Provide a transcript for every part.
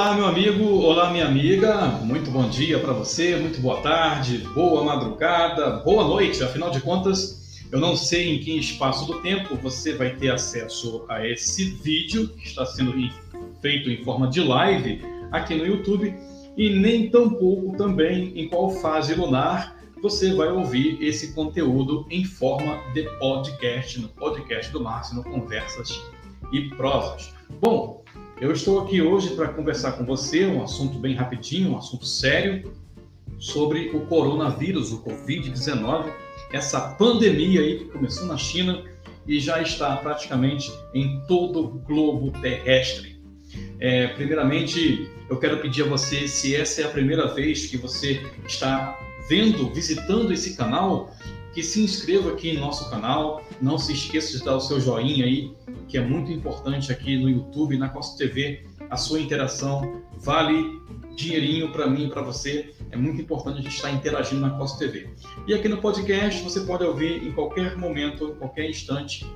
Olá, meu amigo, olá, minha amiga. Muito bom dia para você, muito boa tarde, boa madrugada, boa noite. Afinal de contas, eu não sei em que espaço do tempo você vai ter acesso a esse vídeo que está sendo feito em forma de live aqui no YouTube e nem tampouco também em qual fase lunar você vai ouvir esse conteúdo em forma de podcast, no podcast do Márcio, no Conversas e Prosas. Bom, eu estou aqui hoje para conversar com você um assunto bem rapidinho, um assunto sério sobre o coronavírus, o Covid-19, essa pandemia aí que começou na China e já está praticamente em todo o globo terrestre. É, primeiramente, eu quero pedir a você, se essa é a primeira vez que você está vendo, visitando esse canal, que se inscreva aqui em nosso canal. Não se esqueça de dar o seu joinha aí, que é muito importante aqui no YouTube, na Costa TV. A sua interação vale dinheirinho para mim e para você. É muito importante a gente estar interagindo na Costa TV. E aqui no podcast você pode ouvir em qualquer momento, em qualquer instante,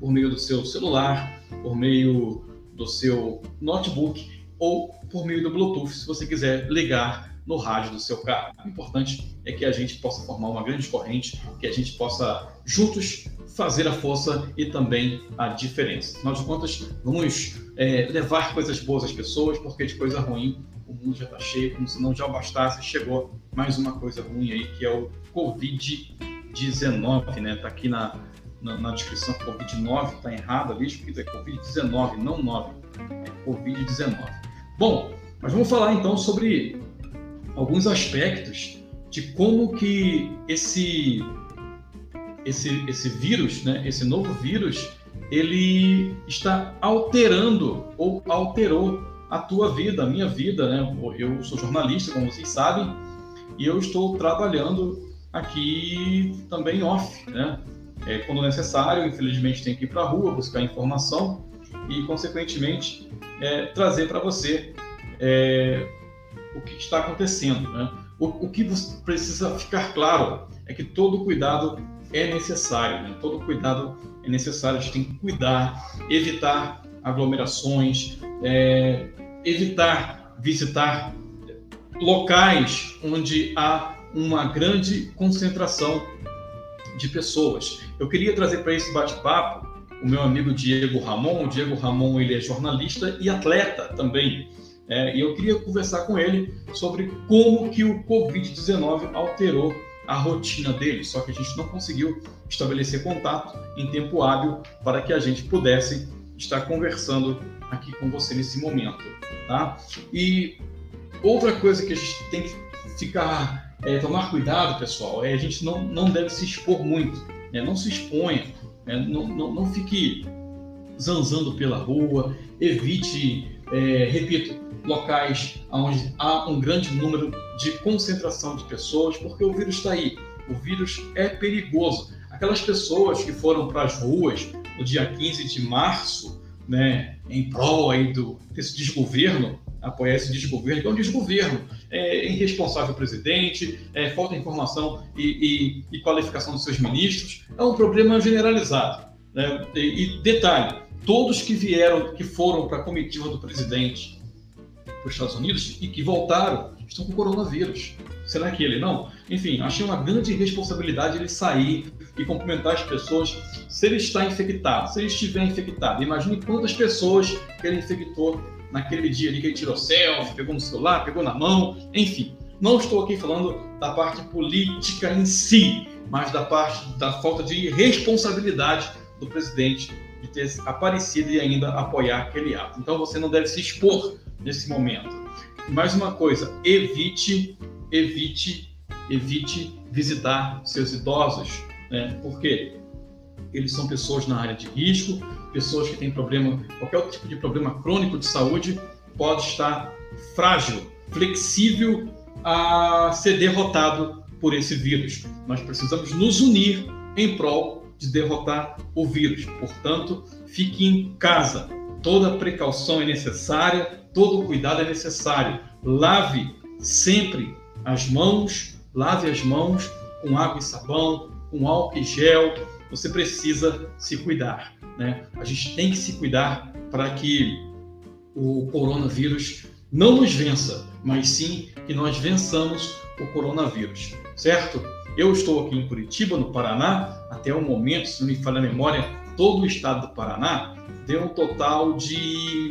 por meio do seu celular, por meio do seu notebook ou por meio do Bluetooth, se você quiser ligar no rádio do seu carro. O importante é que a gente possa formar uma grande corrente, que a gente possa juntos fazer a força e também a diferença. Afinal de contas, vamos é, levar coisas boas às pessoas, porque de coisa ruim o mundo já está cheio, como se não já bastasse, chegou mais uma coisa ruim aí, que é o Covid-19, né? Está aqui na, na, na, descrição, Covid-9, está errado ali, escrito é Covid-19, não 9, é Covid-19. Bom, mas vamos falar então sobre alguns aspectos de como que esse esse esse vírus, né, esse novo vírus, ele está alterando ou alterou a tua vida, a minha vida, né? Eu sou jornalista, como vocês sabem, e eu estou trabalhando aqui também off, né? É, quando necessário, infelizmente, tenho que ir para a rua buscar informação e, consequentemente, é, trazer para você é, o que está acontecendo. Né? O, o, que precisa ficar claro é que todo cuidado é necessário, né? todo cuidado é necessário, a gente tem que cuidar, evitar aglomerações, é, evitar visitar locais onde há uma grande concentração de pessoas. Eu queria trazer para esse bate-papo o meu amigo Diego Ramon. O Diego Ramon ele é jornalista e atleta também. É, e eu queria conversar com ele sobre como que o Covid-19 alterou a rotina dele, só que a gente não conseguiu estabelecer contato em tempo hábil para que a gente pudesse estar conversando aqui com você nesse momento, tá? E outra coisa que a gente tem que ficar, é, tomar cuidado, pessoal, é a gente não, não deve se expor muito, né? não se exponha, né? não, não, não fique zanzando pela rua, evite, é, repito, locais onde há um grande número de concentração de pessoas, porque o vírus está aí. O vírus é perigoso. Aquelas pessoas que foram para as ruas no dia 15 de março, né, em prol aí do, desse desgoverno, apoiar esse desgoverno, que é um desgoverno, é, irresponsável presidente, é, falta de informação e, e, e, qualificação dos seus ministros, é um problema generalizado. Né? E, e detalhe, todos que vieram, que foram para a comitiva do presidente para os Estados Unidos e que voltaram estão com coronavírus. Será que ele não? Enfim, achei uma grande responsabilidade ele sair e cumprimentar as pessoas se ele está infectado, se ele estiver infectado. Imagine quantas pessoas ele infectou naquele dia ali que ele tirou selfie, pegou no celular, pegou na mão, enfim. Não estou aqui falando da parte política em si, mas da parte da falta de responsabilidade do presidente de ter aparecido e ainda apoiar aquele ato. Então você não deve se expor nesse momento. Mais uma coisa, evite, evite, evite visitar seus idosos, né? Porque eles são pessoas na área de risco, pessoas que têm problema, qualquer tipo de problema crônico de saúde pode estar frágil, flexível a ser derrotado por esse vírus. Nós precisamos nos unir em prol de derrotar o vírus. Portanto, fique em casa. Toda precaução é necessária, todo cuidado é necessário. Lave sempre as mãos, lave as mãos com água e sabão, com álcool e gel. Você precisa se cuidar, né? A gente tem que se cuidar para que o coronavírus não nos vença, mas sim que nós vençamos o coronavírus, certo? Eu estou aqui em Curitiba, no Paraná, até o momento, se não me falha a memória, todo o estado do Paraná deu um total de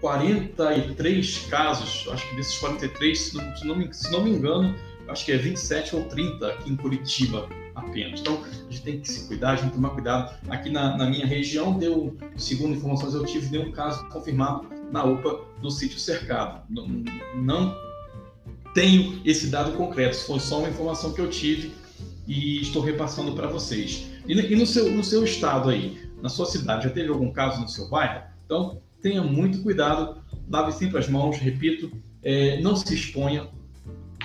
43 casos, acho que desses 43, se não, se não, me, se não me engano, acho que é 27 ou 30 aqui em Curitiba apenas. Então, a gente tem que se cuidar, a gente tem que tomar cuidado. Aqui na, na minha região, deu, segundo informações eu tive, deu um caso confirmado na UPA do sítio cercado. Não, não tenho esse dado concreto, foi só uma informação que eu tive e estou repassando para vocês. E, e no, seu, no seu estado aí, na sua cidade, já teve algum caso no seu bairro? Então, tenha muito cuidado, lave sempre as mãos, repito, é, não se exponha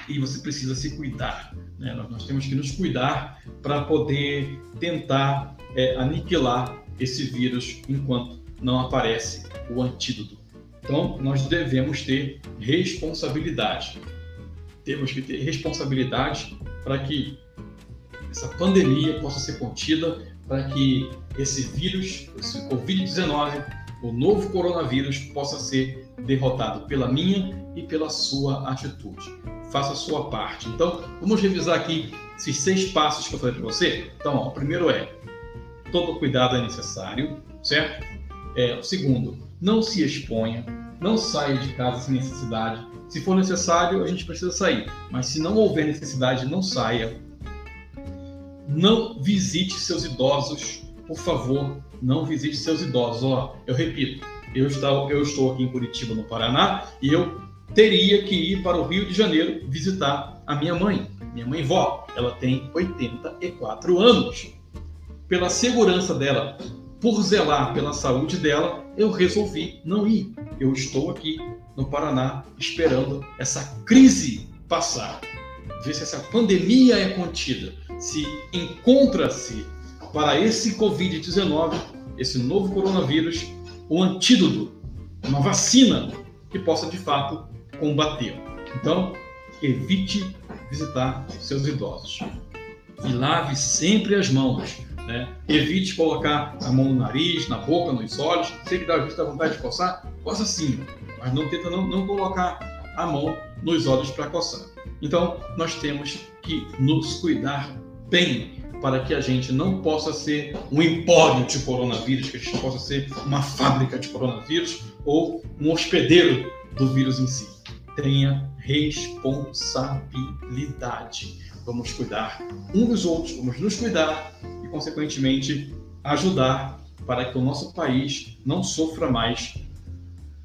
e você precisa se cuidar. Né? Nós, nós, temos que nos cuidar para poder tentar é, aniquilar esse vírus enquanto não aparece o antídoto. Então, nós devemos ter responsabilidade. Temos que ter responsabilidade para que essa pandemia possa ser contida, para que esse vírus, esse Covid-19, o novo coronavírus, possa ser derrotado pela minha e pela sua atitude. Faça a sua parte. Então, vamos revisar aqui esses seis passos que eu falei para você. Então, ó, o primeiro é: todo cuidado é necessário, certo? É, o segundo, não se exponha, não saia de casa sem necessidade. Se for necessário, a gente precisa sair, mas se não houver necessidade, não saia. Não visite seus idosos, por favor, não visite seus idosos. Ó, eu repito, eu estou, eu estou aqui em Curitiba, no Paraná, e eu teria que ir para o Rio de Janeiro visitar a minha mãe, minha mãe vó. Ela tem 84 anos. Pela segurança dela, por zelar pela saúde dela, eu resolvi não ir. Eu estou aqui no Paraná esperando essa crise passar, ver se essa pandemia é contida, se encontra-se para esse Covid-19, esse novo coronavírus, um antídoto, uma vacina que possa de fato combater. Então, evite visitar seus idosos e lave sempre as mãos né? Evite colocar a mão no nariz, na boca, nos olhos. Se que dá a vontade de coçar, coça sim, mas não tenta não, não colocar a mão nos olhos para coçar. Então, nós temos que nos cuidar bem para que a gente não possa ser um empório de coronavírus, que a gente possa ser uma fábrica de coronavírus ou um hospedeiro do vírus em si. Tenha responsabilidade. Vamos cuidar um dos outros, vamos nos cuidar consequentemente, ajudar para que o nosso país não sofra mais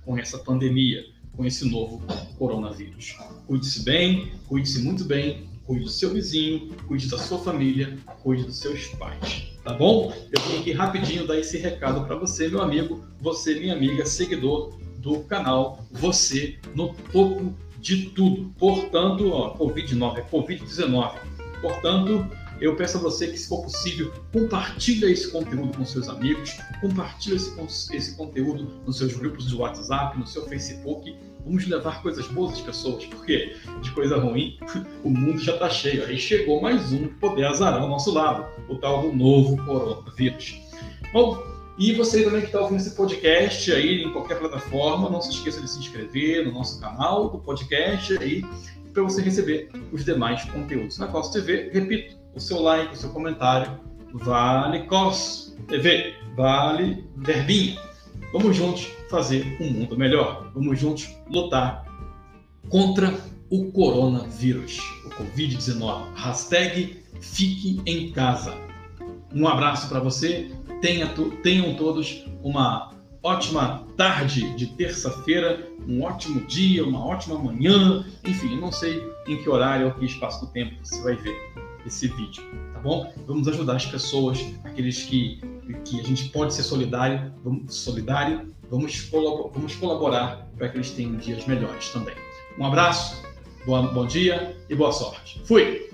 com essa pandemia, com esse novo coronavírus. Cuide-se bem, cuide-se muito bem, cuide do seu vizinho, cuide da sua família, cuide dos seus pais. Tá bom? Eu vim aqui rapidinho dar esse recado para você, meu amigo, você, minha amiga, seguidor do canal, você no topo de tudo. Portanto, ó, Covid-19 é Covid-19. Portanto, eu peço a você que, se for possível, compartilhe esse conteúdo com seus amigos, compartilhe esse, esse conteúdo nos seus grupos de WhatsApp, no seu Facebook. Vamos levar coisas boas às pessoas, porque de coisa ruim o mundo já está cheio. Aí chegou mais um que poder azarar ao nosso lado, o tal do novo coronavírus. Bom, e você também que está ouvindo esse podcast aí em qualquer plataforma, não se esqueça de se inscrever no nosso canal do podcast aí para você receber os demais conteúdos. Na Costa TV, repito, o seu like, o seu comentário, vale COS TV, vale Verbinha. Vamos juntos fazer um mundo melhor. Vamos juntos lutar contra o coronavírus, o Covid-19. Hashtag fique em casa. Um abraço para você. Tenha, tenham todos uma ótima tarde de terça-feira, um ótimo dia, uma ótima manhã, enfim, não sei em que horário ou que espaço do tempo você vai ver esse vídeo, tá bom? Vamos ajudar as pessoas, aqueles que, que a gente pode ser solidário, vamos, solidário, vamos, vamos colaborar para que eles tenham dias melhores também. Um abraço, bom, bom dia e boa sorte. Fui!